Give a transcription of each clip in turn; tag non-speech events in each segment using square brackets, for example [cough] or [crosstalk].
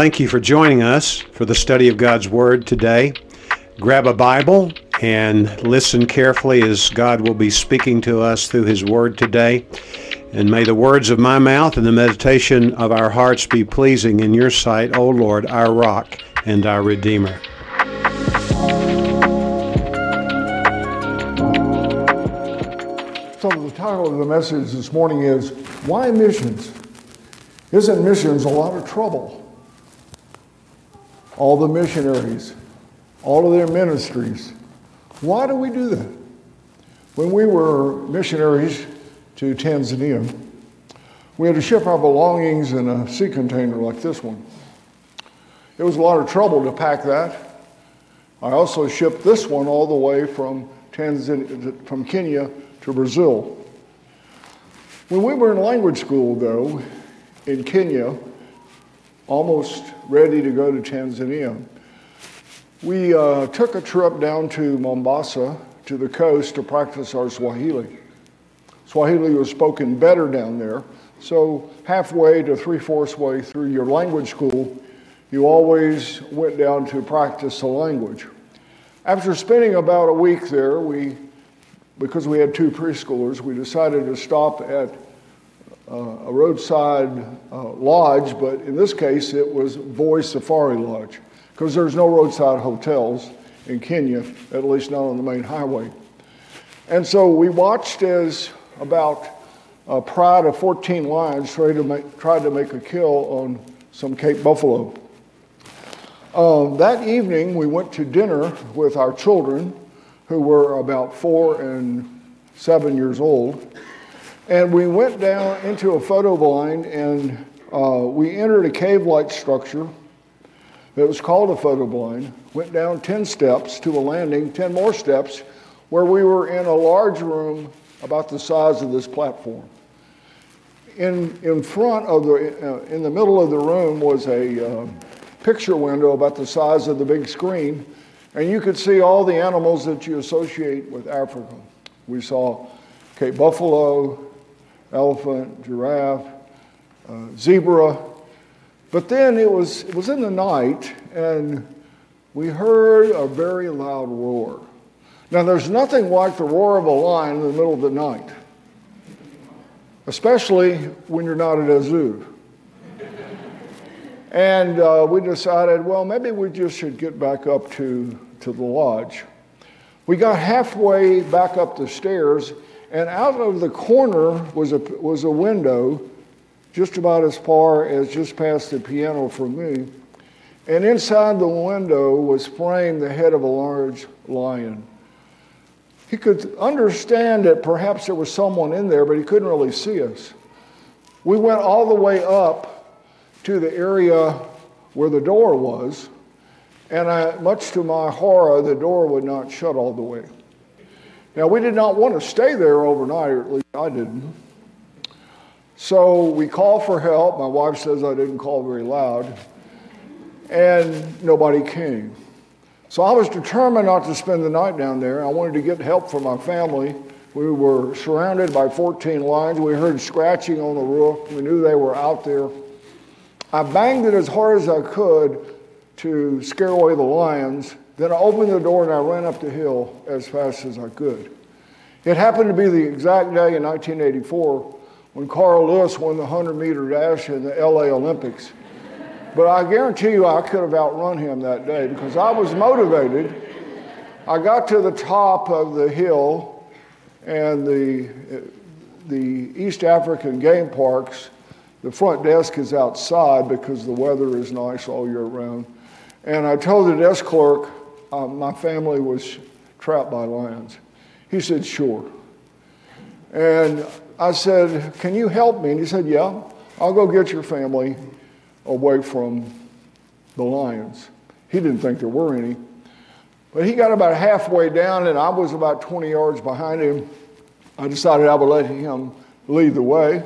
Thank you for joining us for the study of God's Word today. Grab a Bible and listen carefully as God will be speaking to us through His Word today. And may the words of my mouth and the meditation of our hearts be pleasing in your sight, O Lord, our rock and our Redeemer. So, the title of the message this morning is Why Missions? Isn't missions a lot of trouble? All the missionaries, all of their ministries. Why do we do that? When we were missionaries to Tanzania, we had to ship our belongings in a sea container like this one. It was a lot of trouble to pack that. I also shipped this one all the way from Tanzania, from Kenya to Brazil. When we were in language school, though, in Kenya, almost ready to go to Tanzania, we uh, took a trip down to Mombasa to the coast to practice our Swahili. Swahili was spoken better down there, so halfway to three fourths way through your language school, you always went down to practice the language. After spending about a week there, we, because we had two preschoolers, we decided to stop at a roadside uh, lodge, but in this case it was Voi Safari Lodge, because there's no roadside hotels in Kenya, at least not on the main highway. And so we watched as about a pride of 14 lions tried to make, tried to make a kill on some Cape buffalo. Um, that evening, we went to dinner with our children, who were about four and seven years old. And we went down into a photo blind and uh, we entered a cave like structure that was called a photo blind, went down 10 steps to a landing, 10 more steps, where we were in a large room about the size of this platform. In, in front of the, uh, in the middle of the room was a uh, picture window about the size of the big screen, and you could see all the animals that you associate with Africa. We saw Cape buffalo, elephant, giraffe, uh, zebra. But then it was, it was in the night, and we heard a very loud roar. Now, there's nothing like the roar of a lion in the middle of the night, especially when you're not at a zoo. And uh, we decided, well, maybe we just should get back up to, to the lodge. We got halfway back up the stairs, and out of the corner was a, was a window just about as far as just past the piano for me. And inside the window was framed the head of a large lion. He could understand that perhaps there was someone in there, but he couldn't really see us. We went all the way up to the area where the door was, and I, much to my horror, the door would not shut all the way. Now, we did not want to stay there overnight, or at least I didn't. So we called for help. My wife says I didn't call very loud, and nobody came. So I was determined not to spend the night down there. I wanted to get help for my family. We were surrounded by 14 lions. We heard scratching on the roof. We knew they were out there. I banged it as hard as I could to scare away the lions. Then I opened the door and I ran up the hill as fast as I could. It happened to be the exact day in 1984 when Carl Lewis won the 100 meter dash in the LA Olympics. But I guarantee you I could have outrun him that day because I was motivated. I got to the top of the hill and the, the East African game parks, the front desk is outside because the weather is nice all year round. And I told the desk clerk uh, my family was trapped by lions. He said, sure. And I said, can you help me? And he said, yeah, I'll go get your family away from the lions. He didn't think there were any. But he got about halfway down, and I was about 20 yards behind him. I decided I would let him lead the way.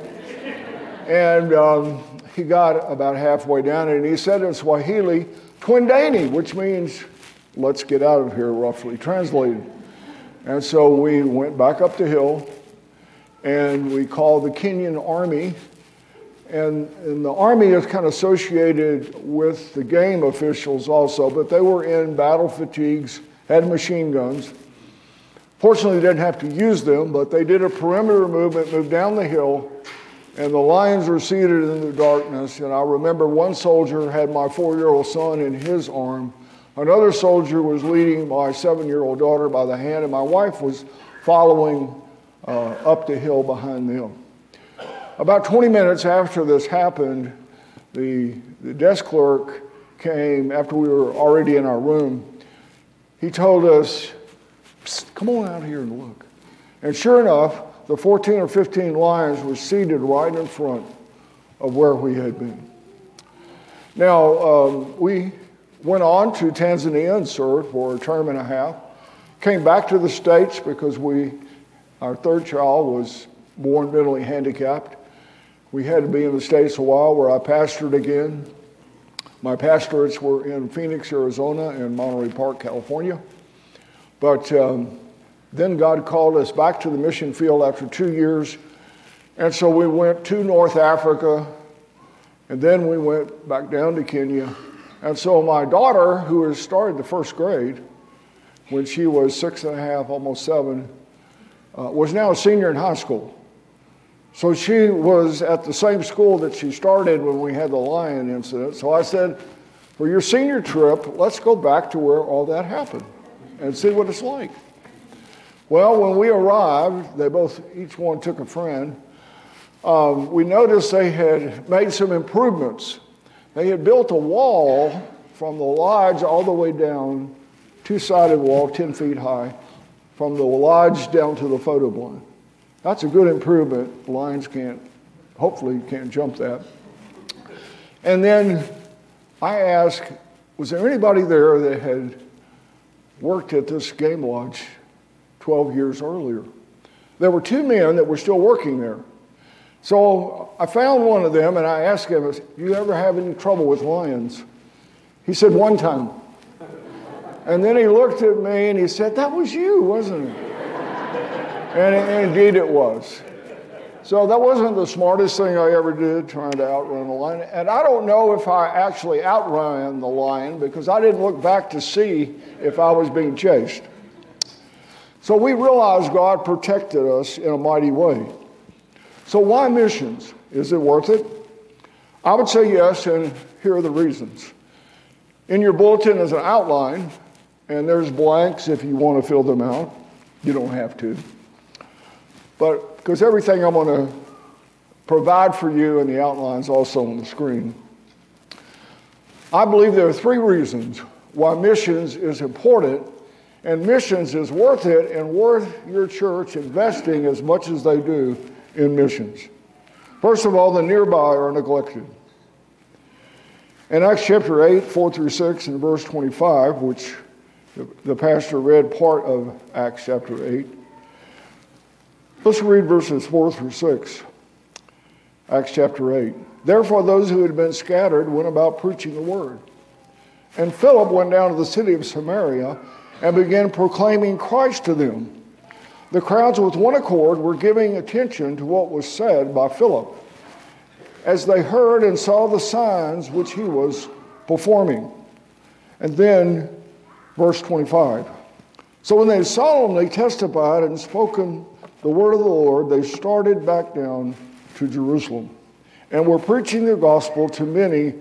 and um, he got about halfway down, and he said in Swahili, Twendeni, which means let's get out of here, roughly translated. And so we went back up the hill and we called the Kenyan army And, and the Army is kind of associated with the game officials also, but they were in battle fatigues, had machine guns. Fortunately, they didn't have to use them, but they did a perimeter movement, moved down the hill, and the lions were seated in the darkness. And I remember one soldier had my four year old son in his arm. Another soldier was leading my seven year old daughter by the hand, and my wife was following uh, up the hill behind them. About 20 minutes after this happened, the, the desk clerk came after we were already in our room. He told us, Come on out here and look. And sure enough, the 14 or 15 lions were seated right in front of where we had been. Now, um, we went on to Tanzania and served for a term and a half. Came back to the States because we, our third child was born mentally handicapped. We had to be in the States a while where I pastored again. My pastorates were in Phoenix, Arizona, and Monterey Park, California. But um, then God called us back to the mission field after two years. And so we went to North Africa, and then we went back down to Kenya. And so my daughter, who has started the first grade when she was six and a half, almost seven, uh, was now a senior in high school. So she was at the same school that she started when we had the lion incident. So I said, for your senior trip, let's go back to where all that happened and see what it's like. Well, when we arrived, they both, each one took a friend. Um, we noticed they had made some improvements. They had built a wall from the lodge all the way down, two sided wall, 10 feet high, from the lodge down to the photo blind. That's a good improvement. Lions can't, hopefully, can't jump that. And then I asked, was there anybody there that had worked at this game lodge 12 years earlier? There were two men that were still working there. So I found one of them and I asked him, Do you ever have any trouble with lions? He said, One time. And then he looked at me and he said, That was you, wasn't it? And, indeed it was. So that wasn't the smartest thing I ever did, trying to outrun a lion. And I don't know if I actually outran the lion because I didn't look back to see if I was being chased. So we realized God protected us in a mighty way. So why missions? Is it worth it? I would say yes, and here are the reasons. In your bulletin is an outline, and there's blanks if you want to fill them out. You don't have to. But because everything I'm going to provide for you in the outlines also on the screen. I believe there are three reasons why missions is important and missions is worth it and worth your church investing as much as they do in missions. First of all, the nearby are neglected. In Acts chapter 8, 4 through 6, and verse 25, which the pastor read part of Acts chapter 8, Let's read verses 4 through 6. Acts chapter 8. Therefore, those who had been scattered went about preaching the word. And Philip went down to the city of Samaria and began proclaiming Christ to them. The crowds, with one accord, were giving attention to what was said by Philip as they heard and saw the signs which he was performing. And then, verse 25. So when they solemnly testified and spoken the word of the Lord, they started back down to Jerusalem and were preaching the gospel to many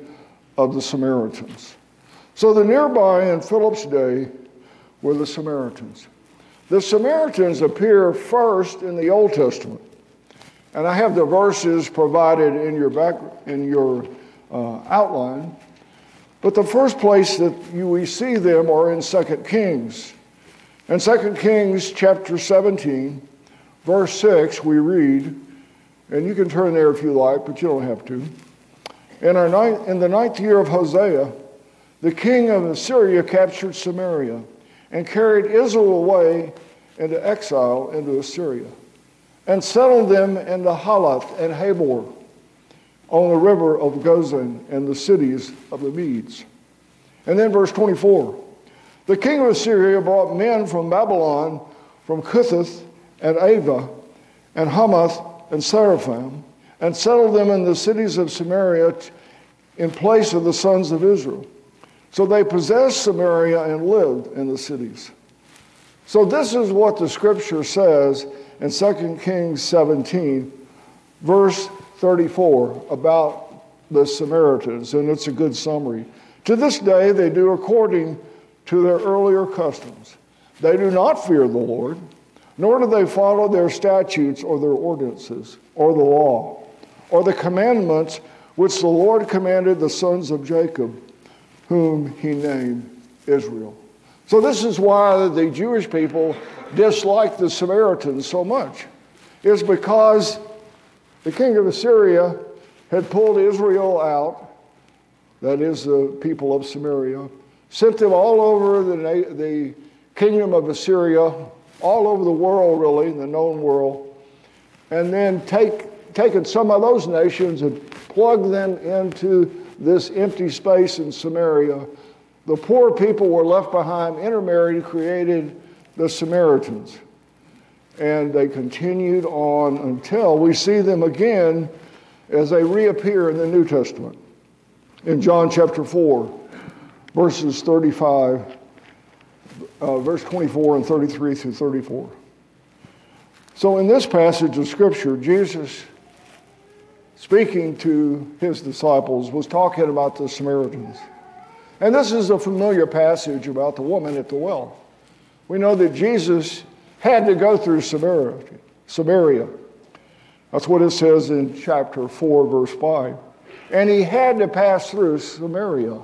of the Samaritans. So the nearby in Philip's day were the Samaritans. The Samaritans appear first in the Old Testament. And I have the verses provided in your back in your uh, outline. But the first place that you, we see them are in 2 Kings. In 2 Kings chapter 17, verse 6, we read, and you can turn there if you like, but you don't have to. In, our ninth, in the ninth year of Hosea, the king of Assyria captured Samaria and carried Israel away into exile into Assyria and settled them into Halath and Habor on the river of Gozan and the cities of the Medes. And then verse 24 the king of Assyria brought men from Babylon, from Cutheth and Ava, and Hamath and Seraphim, and settled them in the cities of Samaria in place of the sons of Israel. So they possessed Samaria and lived in the cities. So this is what the scripture says in 2 Kings 17, verse 34, about the Samaritans, and it's a good summary. To this day, they do according to their earlier customs. They do not fear the Lord, nor do they follow their statutes or their ordinances, or the law, or the commandments which the Lord commanded the sons of Jacob, whom he named Israel. So, this is why the Jewish people dislike the Samaritans so much, is because the king of Assyria had pulled Israel out, that is, the people of Samaria, sent them all over the, the kingdom of Assyria, all over the world, really, the known world, and then take, taken some of those nations and plugged them into this empty space in Samaria. The poor people were left behind, intermarried, created the Samaritans. And they continued on until we see them again as they reappear in the New Testament. In John chapter 4, verses 35, uh, verse 24 and 33 through 34. So, in this passage of Scripture, Jesus, speaking to his disciples, was talking about the Samaritans. And this is a familiar passage about the woman at the well. We know that Jesus had to go through Samaria. That's what it says in chapter 4, verse 5. And he had to pass through Samaria.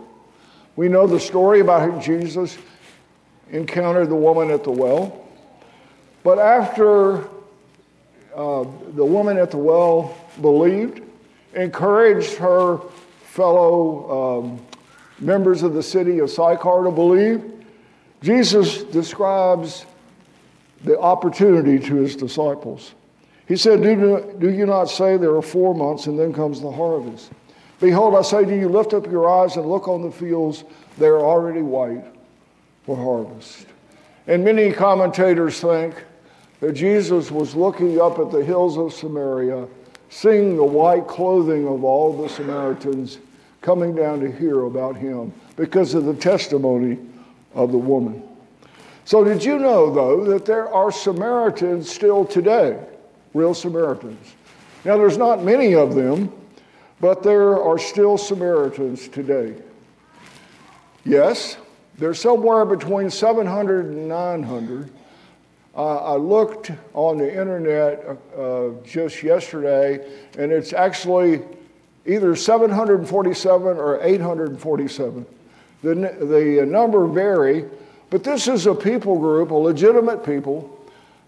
We know the story about how Jesus encountered the woman at the well. But after uh, the woman at the well believed, encouraged her fellow um, members of the city of Sychar to believe, Jesus describes the opportunity to his disciples. He said, do, do you not say there are four months and then comes the harvest? Behold, I say to you, lift up your eyes and look on the fields, they are already white for harvest. And many commentators think that Jesus was looking up at the hills of Samaria, seeing the white clothing of all the Samaritans coming down to hear about him because of the testimony of the woman. So, did you know, though, that there are Samaritans still today, real Samaritans? Now, there's not many of them, but there are still Samaritans today. Yes, there's somewhere between 700 and 900. Uh, I looked on the internet uh, just yesterday, and it's actually either 747 or 847. The, the number vary, but this is a people group, a legitimate people.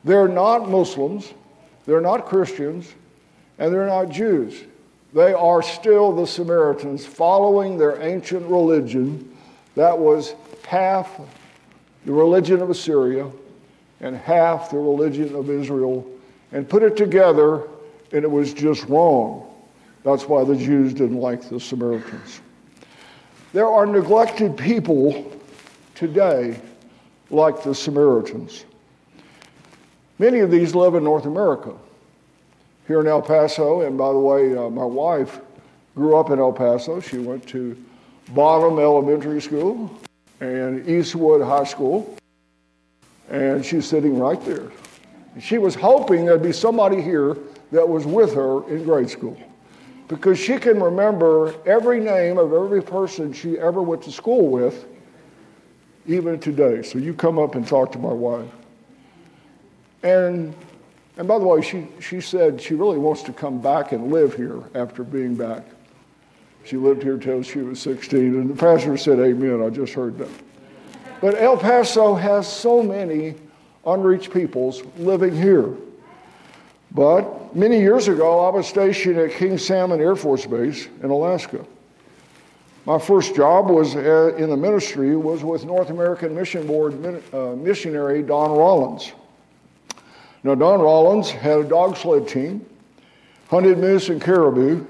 They're not Muslims, they're not Christians, and they're not Jews. They are still the Samaritans following their ancient religion that was half the religion of Assyria and half the religion of Israel, and put it together, and it was just wrong. That's why the Jews didn't like the Samaritans. There are neglected people today like the Samaritans. Many of these live in North America. Here in El Paso, and by the way, uh, my wife grew up in El Paso. She went to Bottom Elementary School and Eastwood High School, and she's sitting right there. She was hoping there'd be somebody here that was with her in grade school because she can remember every name of every person she ever went to school with, even today. So you come up and talk to my wife. And, and by the way, she, she said she really wants to come back and live here after being back. She lived here till she was 16, and the pastor said, Amen. I just heard that. But El Paso has so many unreached peoples living here. But many years ago, I was stationed at King Salmon Air Force Base in Alaska. My first job was uh, in the ministry was with North American Mission Board uh, missionary Don Rollins. Now, Don Rollins had a dog sled team, hunted moose and caribou,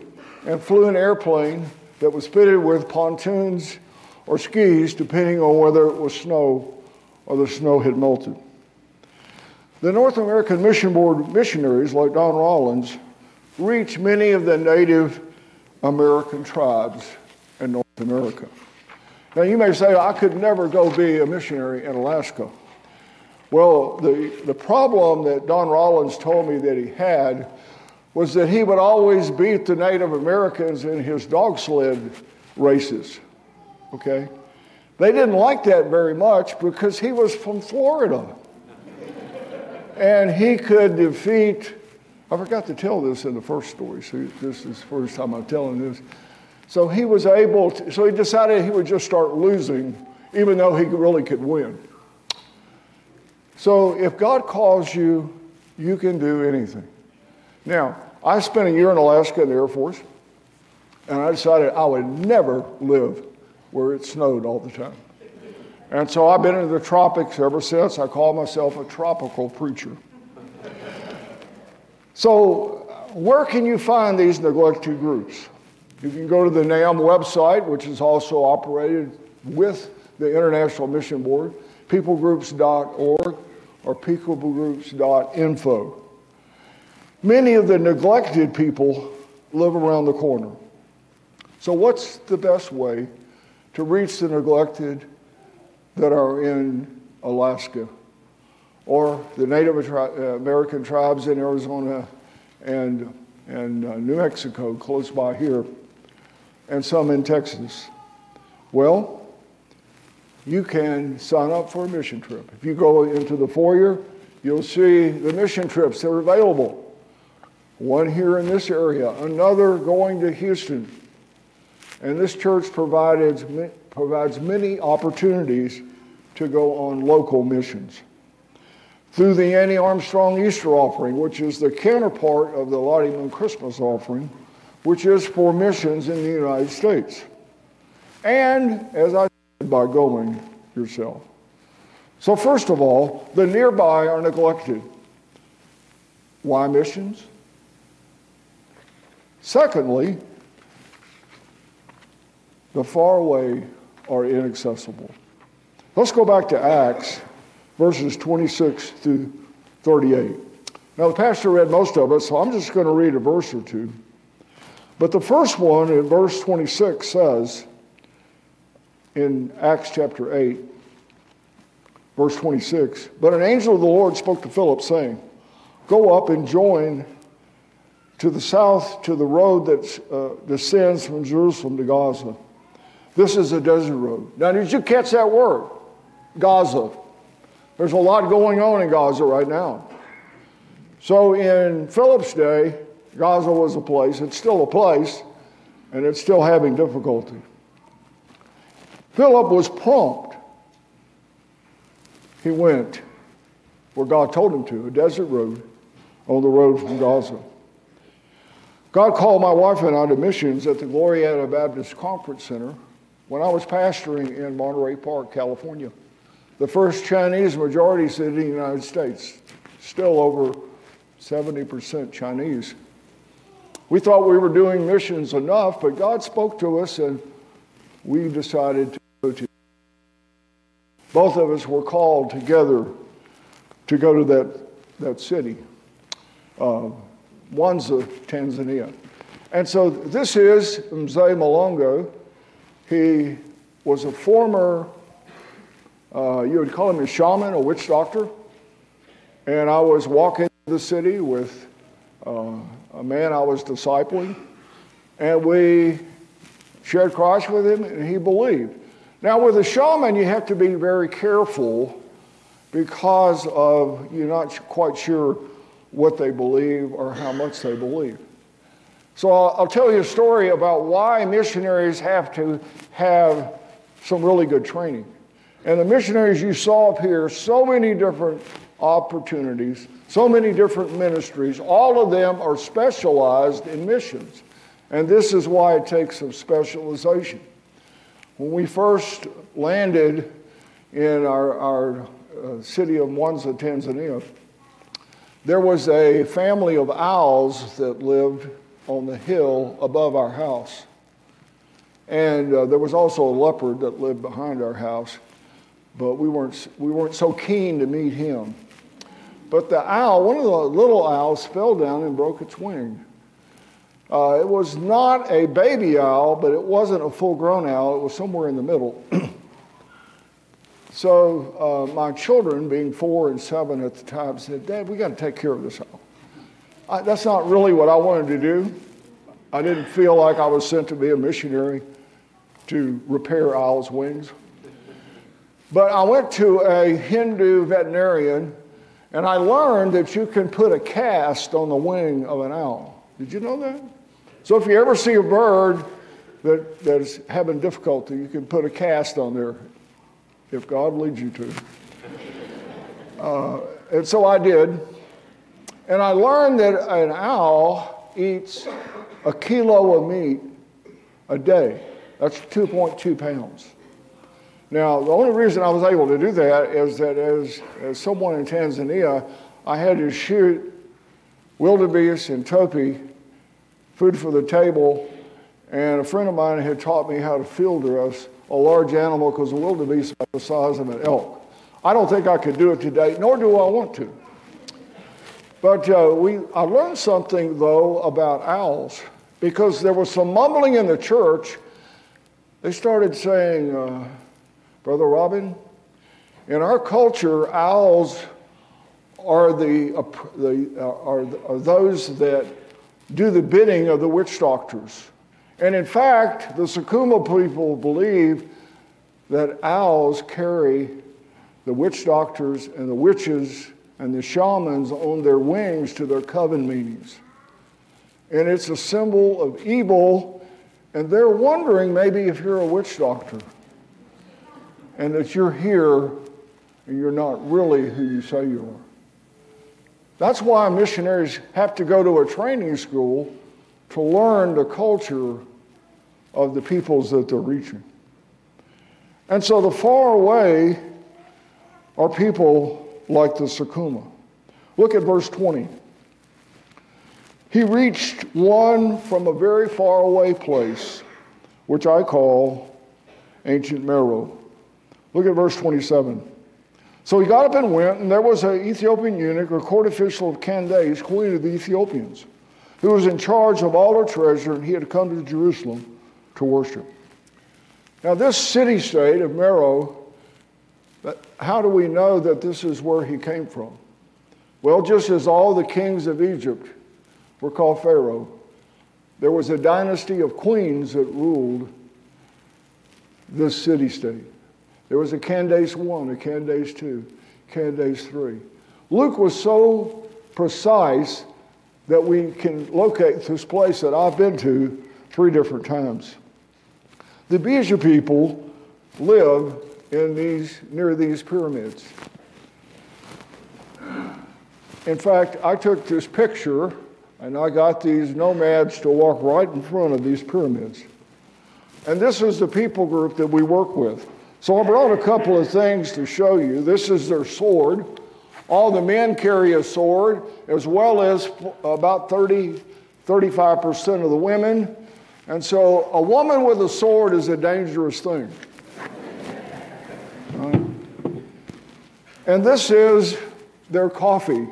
and flew an airplane that was fitted with pontoons or skis, depending on whether it was snow or the snow had melted. The North American Mission Board missionaries, like Don Rollins, reached many of the Native American tribes in North America. Now, you may say, I could never go be a missionary in Alaska. Well, the, the problem that Don Rollins told me that he had was that he would always beat the Native Americans in his dog sled races. Okay? They didn't like that very much because he was from Florida. and he could defeat, I forgot to tell this in the first story, so this is the first time I'm telling this. So he was able to, so he decided he would just start losing, even though he really could win. So if God calls you, you can do anything. Now, I spent a year in Alaska in the Air Force, and I decided I would never live where it snowed all the time. And so I've been in the tropics ever since. I call myself a tropical preacher. So, where can you find these neglected groups? You can go to the NAM website, which is also operated with the International Mission Board, peoplegroups.org or peoplegroups.info. Many of the neglected people live around the corner. So, what's the best way to reach the neglected that are in Alaska or the Native uh, American tribes in Arizona and, and uh, New Mexico, close by here, and some in Texas? Well, you can sign up for a mission trip. If you go into the foyer, you'll see the mission trips that are available. One here in this area, another going to Houston. And this church provides, provides many opportunities to go on local missions. Through the Annie Armstrong Easter offering, which is the counterpart of the Lottie Moon Christmas offering, which is for missions in the United States. And, as I said, by going yourself. So, first of all, the nearby are neglected. Why missions? Secondly, the far away are inaccessible. Let's go back to Acts, verses 26 through 38. Now, the pastor read most of it, so I'm just going to read a verse or two. But the first one in verse 26 says, in Acts chapter 8, verse 26, but an angel of the Lord spoke to Philip, saying, Go up and join to the south to the road that uh, descends from Jerusalem to Gaza. This is a desert road. Now, did you catch that word? Gaza. There's a lot going on in Gaza right now. So, in Philip's day, Gaza was a place, it's still a place, and it's still having difficulty. Philip was prompt. He went where God told him to, a desert road on the road from Gaza. God called my wife and I to missions at the Glorieta Baptist Conference Center when I was pastoring in Monterey Park, California, the first Chinese majority city in the United States, still over 70% Chinese. We thought we were doing missions enough, but God spoke to us and we decided to go to. Both of us were called together to go to that, that city. Uh, Mwanza, Tanzania. And so this is Mzee Malongo. He was a former, uh, you would call him a shaman, a witch doctor. And I was walking the city with uh, a man I was discipling, and we shared Christ with him, and he believed. Now, with a shaman, you have to be very careful because of you're not quite sure what they believe or how much they believe. So I'll, I'll, tell you a story about why missionaries have to have some really good training. And the missionaries you saw up here, so many different opportunities, so many different ministries, all of them are specialized in missions. And this is why it takes some specialization. When we first landed in our, our uh, city of Mwanza, Tanzania, there was a family of owls that lived on the hill above our house. And uh, there was also a leopard that lived behind our house, but we weren't, we weren't so keen to meet him. But the owl, one of the little owls, fell down and broke its wing. Uh, it was not a baby owl, but it wasn't a full grown owl. It was somewhere in the middle. [clears throat] so uh, my children, being four and seven at the time, said, Dad, we got to take care of this owl. I, that's not really what I wanted to do. I didn't feel like I was sent to be a missionary to repair owls' wings. But I went to a Hindu veterinarian and I learned that you can put a cast on the wing of an owl. Did you know that? So if you ever see a bird that, that is having difficulty, you can put a cast on there if God leads you to. Uh, and so I did. And I learned that an owl eats a kilo of meat a day. That's 2.2 pounds. Now, the only reason I was able to do that is that as, as someone in Tanzania, I had to shoot wildebeest and topi, food for the table, and a friend of mine had taught me how to field dress a large animal because a wildebeest is the size of an elk. I don't think I could do it today, nor do I want to. But uh, we, I learned something, though, about owls because there was some mumbling in the church. They started saying, uh, Brother Robin, in our culture, owls are, the, uh, the, are, are those that do the bidding of the witch doctors. And in fact, the Sukuma people believe that owls carry the witch doctors and the witches and the shamans on their wings to their coven meetings. And it's a symbol of evil, and they're wondering maybe if you're a witch doctor and that you're here and you're not really who you say you are. That's why missionaries have to go to a training school to learn the culture of the peoples that they're reaching. And so the far away are people like the Sukuma. Look at verse 20. He reached one from a very far away place, which I call ancient Meroe. Look at verse 27. So he got up and went, and there was an Ethiopian eunuch or court official of Candace, queen of the Ethiopians, who was in charge of all her treasure, and he had come to Jerusalem to worship. Now, this city state of Meroe, how do we know that this is where he came from? Well, just as all the kings of Egypt were called Pharaoh, there was a dynasty of queens that ruled this city state. There was a Candace 1, a Candace 2, Candace 3. Luke was so precise that we can locate this place that I've been to three different times. The Beja people live in these, near these pyramids. In fact, I took this picture and I got these nomads to walk right in front of these pyramids. And this is the people group that we work with. So I brought a couple of things to show you. This is their sword. All the men carry a sword, as well as about 30, 35% of the women. And so a woman with a sword is a dangerous thing. And this is their coffee,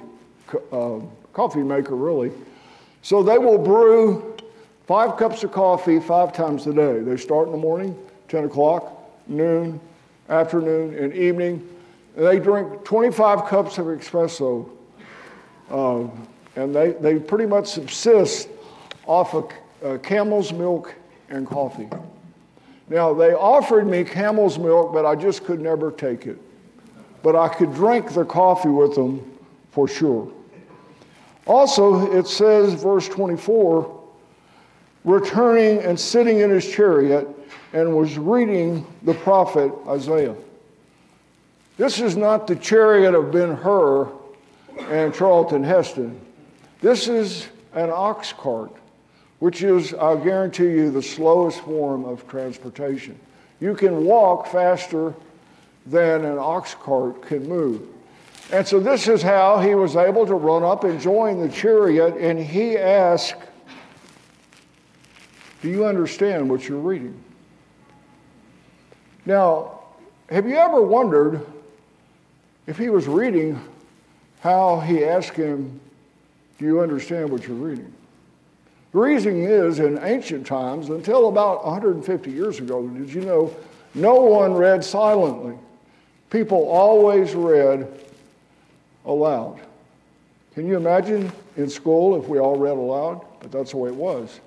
uh, coffee maker, really. So they will brew five cups of coffee five times a day. They start in the morning, 10 o'clock noon, afternoon, and evening. And they drink 25 cups of espresso. Uh, and they, they pretty much subsist off of uh, camel's milk and coffee. Now, they offered me camel's milk, but I just could never take it. But I could drink the coffee with them for sure. Also, it says, verse 24, returning and sitting in his chariot, and was reading the prophet Isaiah. This is not the chariot of Ben Hur and Charlton Heston. This is an ox cart, which is, I'll guarantee you, the slowest form of transportation. You can walk faster than an ox cart can move. And so, this is how he was able to run up and join the chariot, and he asked, Do you understand what you're reading? Now, have you ever wondered if he was reading how he asked him, Do you understand what you're reading? The reason is, in ancient times, until about 150 years ago, did you know no one read silently? People always read aloud. Can you imagine in school if we all read aloud? But that's the way it was.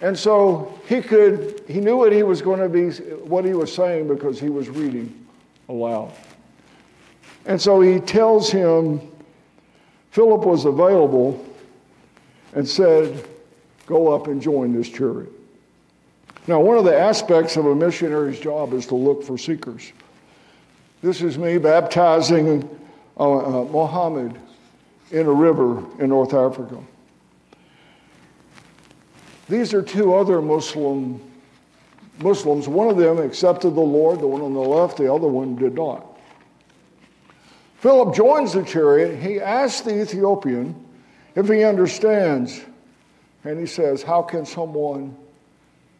And so he could, he knew what he was going to be, what he was saying because he was reading aloud. And so he tells him, Philip was available and said, Go up and join this chariot. Now, one of the aspects of a missionary's job is to look for seekers. This is me baptizing uh, uh, Mohammed in a river in North Africa. These are two other Muslim Muslims. One of them accepted the Lord, the one on the left, the other one did not. Philip joins the chariot. He asks the Ethiopian if he understands. And he says, How can someone,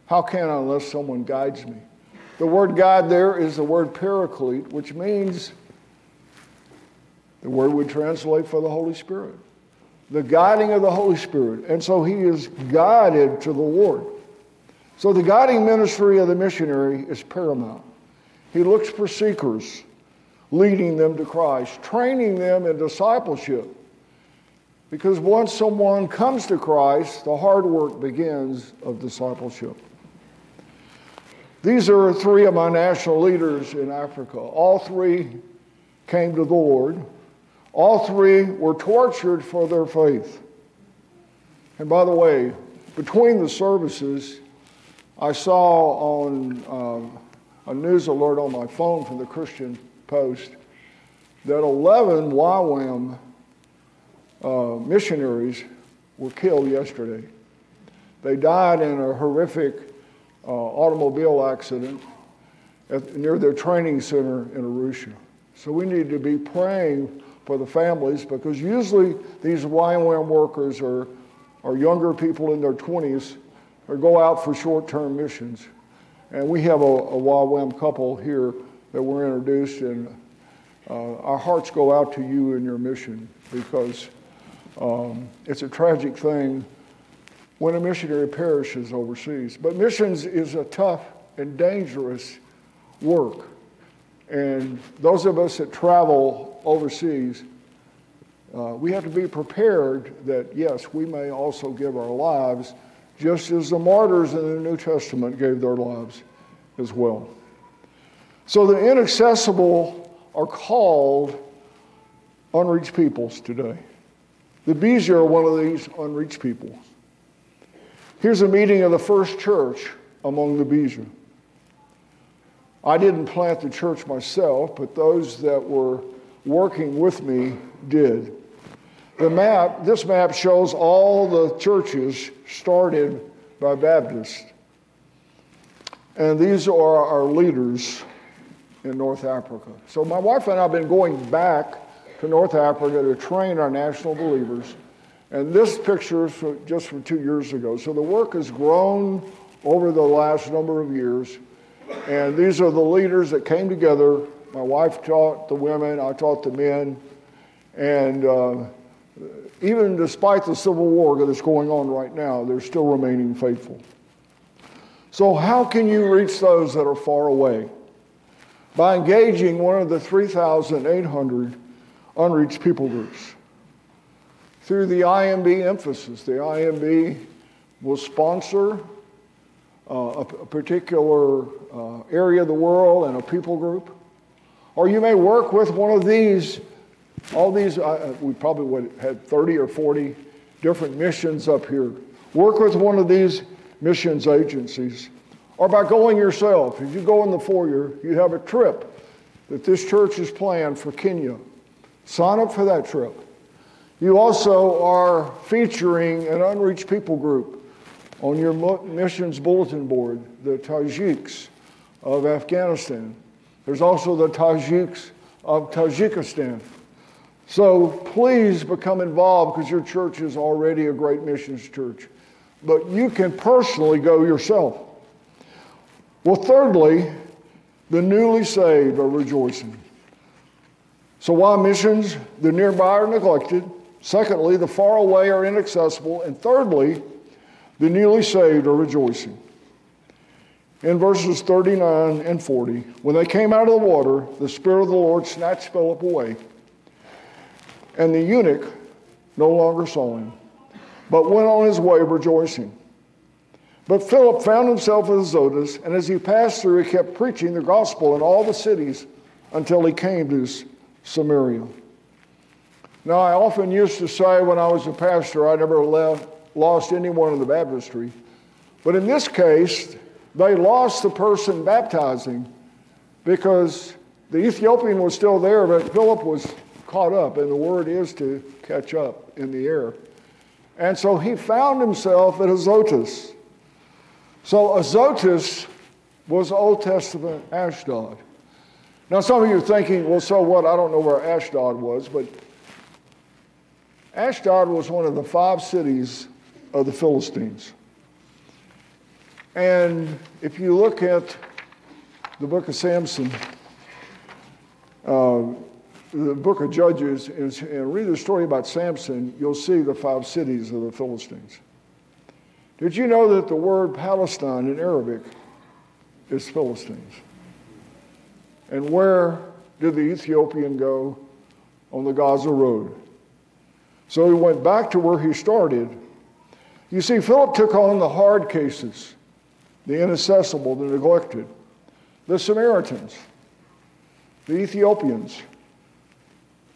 how can I unless someone guides me? The word God there is the word paraclete, which means the word would translate for the Holy Spirit. The guiding of the Holy Spirit. And so he is guided to the Lord. So the guiding ministry of the missionary is paramount. He looks for seekers, leading them to Christ, training them in discipleship. Because once someone comes to Christ, the hard work begins of discipleship. These are three of my national leaders in Africa. All three came to the Lord. All three were tortured for their faith. And by the way, between the services, I saw on uh, a news alert on my phone from the Christian Post that 11 YWAM uh, missionaries were killed yesterday. They died in a horrific uh, automobile accident at, near their training center in Arusha. So we need to be praying for the families because usually these YWAM workers are, are younger people in their 20s or go out for short term missions. And we have a, a couple here that were introduced, and uh, our hearts go out to you and your mission because um, it's a tragic thing when a missionary perishes overseas. But missions is a tough and dangerous work. And those of us that travel overseas, uh, we have to be prepared that, yes, we may also give our lives, just as the martyrs in the New Testament gave their lives as well. So the inaccessible are called unreached peoples today. The Bees are one of these unreached people. Here's a meeting of the first church among the Beja. I didn't plant the church myself, but those that were working with me did. The map, this map shows all the churches started by Baptists. And these are our leaders in North Africa. So my wife and I have been going back to North Africa to train our national believers. And this picture is just from two years ago. So the work has grown over the last number of years. And these are the leaders that came together. My wife taught the women, I taught the men. And uh, even despite the civil war that's going on right now, they're still remaining faithful. So, how can you reach those that are far away? By engaging one of the 3,800 unreached people groups. Through the IMB emphasis, the IMB will sponsor uh, a, a, particular uh, area of the world and a people group. Or you may work with one of these all these, uh, we probably would had 30 or 40 different missions up here. Work with one of these missions agencies. Or by going yourself. If you go in the foyer, you have a trip that this church has planned for Kenya. Sign up for that trip. You also are featuring an unreached people group on your missions bulletin board, the Tajiks of Afghanistan. There's also the Tajiks of Tajikistan. So please become involved because your church is already a great missions church. But you can personally go yourself. Well, thirdly, the newly saved are rejoicing. So while missions, the nearby are neglected, Secondly, the far away are inaccessible. And thirdly, the newly saved are rejoicing. In verses 39 and 40, when they came out of the water, the Spirit of the Lord snatched Philip away. And the eunuch no longer saw him, but went on his way rejoicing. But Philip found himself at Azotus, and as he passed through, he kept preaching the gospel in all the cities until he came to Samaria. Now, I often used to say when I was a pastor, I never left, lost anyone in the baptistry. But in this case, they lost the person baptizing because the Ethiopian was still there, but Philip was caught up, and the word is to catch up in the air. And so he found himself at Azotus. So Azotus was Old Testament Ashdod. Now, some of you are thinking, well, so what? I don't know where Ashdod was, but Ashdod was one of the five cities of the Philistines. And if you look at the book of Samson, uh, the book of Judges, and read the story about Samson, you'll see the five cities of the Philistines. Did you know that the word Palestine in Arabic is Philistines? And where did the Ethiopian go? On the Gaza Road. So he went back to where he started. You see, Philip took on the hard cases, the inaccessible, the neglected, the Samaritans, the Ethiopians,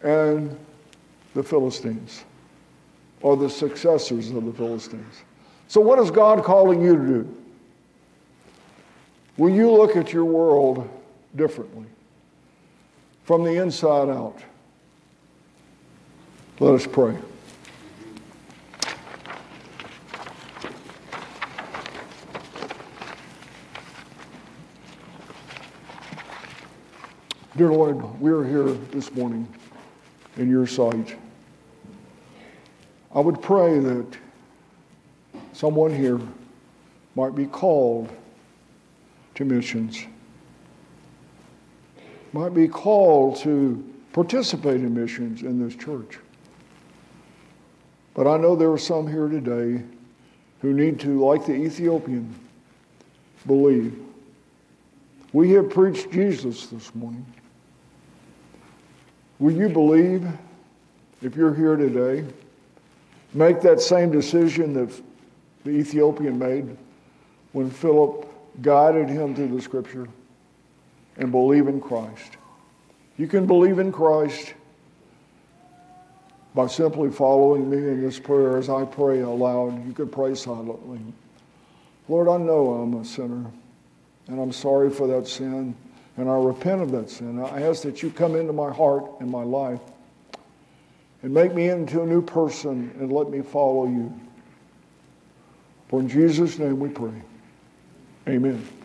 and the Philistines, or the successors of the Philistines. So, what is God calling you to do? Will you look at your world differently from the inside out? Let us pray. Dear Lord, we are here this morning in your sight. I would pray that someone here might be called to missions, might be called to participate in missions in this church. But I know there are some here today who need to, like the Ethiopian, believe. We have preached Jesus this morning. Will you believe if you're here today? Make that same decision that the Ethiopian made when Philip guided him through the scripture and believe in Christ. You can believe in Christ by simply following me in this prayer as I pray aloud. You could pray silently. Lord, I know I'm a sinner, and I'm sorry for that sin, and I repent of that sin. I ask that you come into my heart and my life and make me into a new person and let me follow you. For in Jesus' name we pray. Amen.